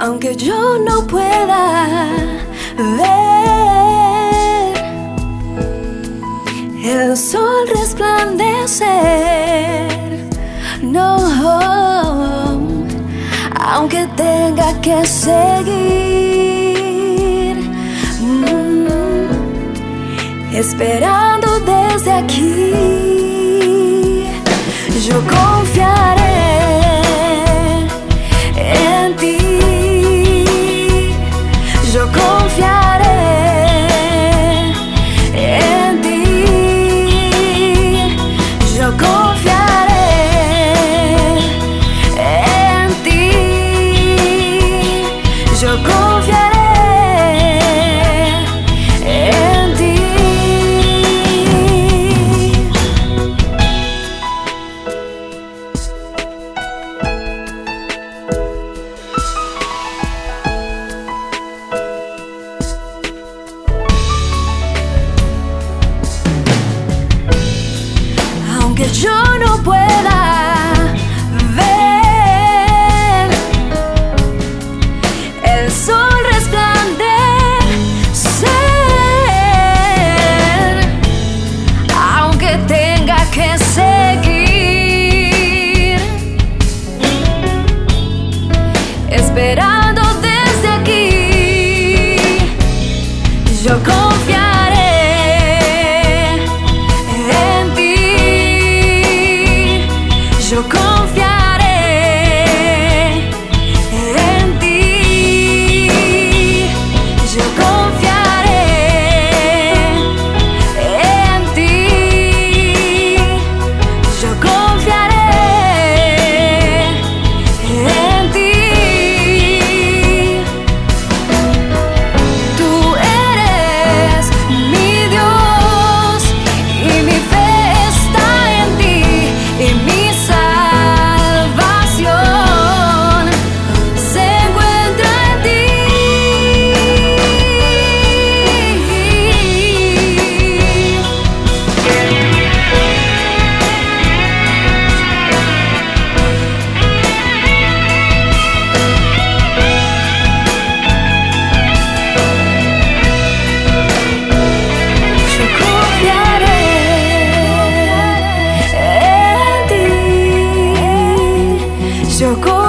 aunque yo no pueda ver el sol resplandecer. No, aunque tenga que seguir mm, esperando desde aquí, yo confiaré. Yo no pueda ver el sol resplandecer, aunque tenga que seguir esperando 어쩌고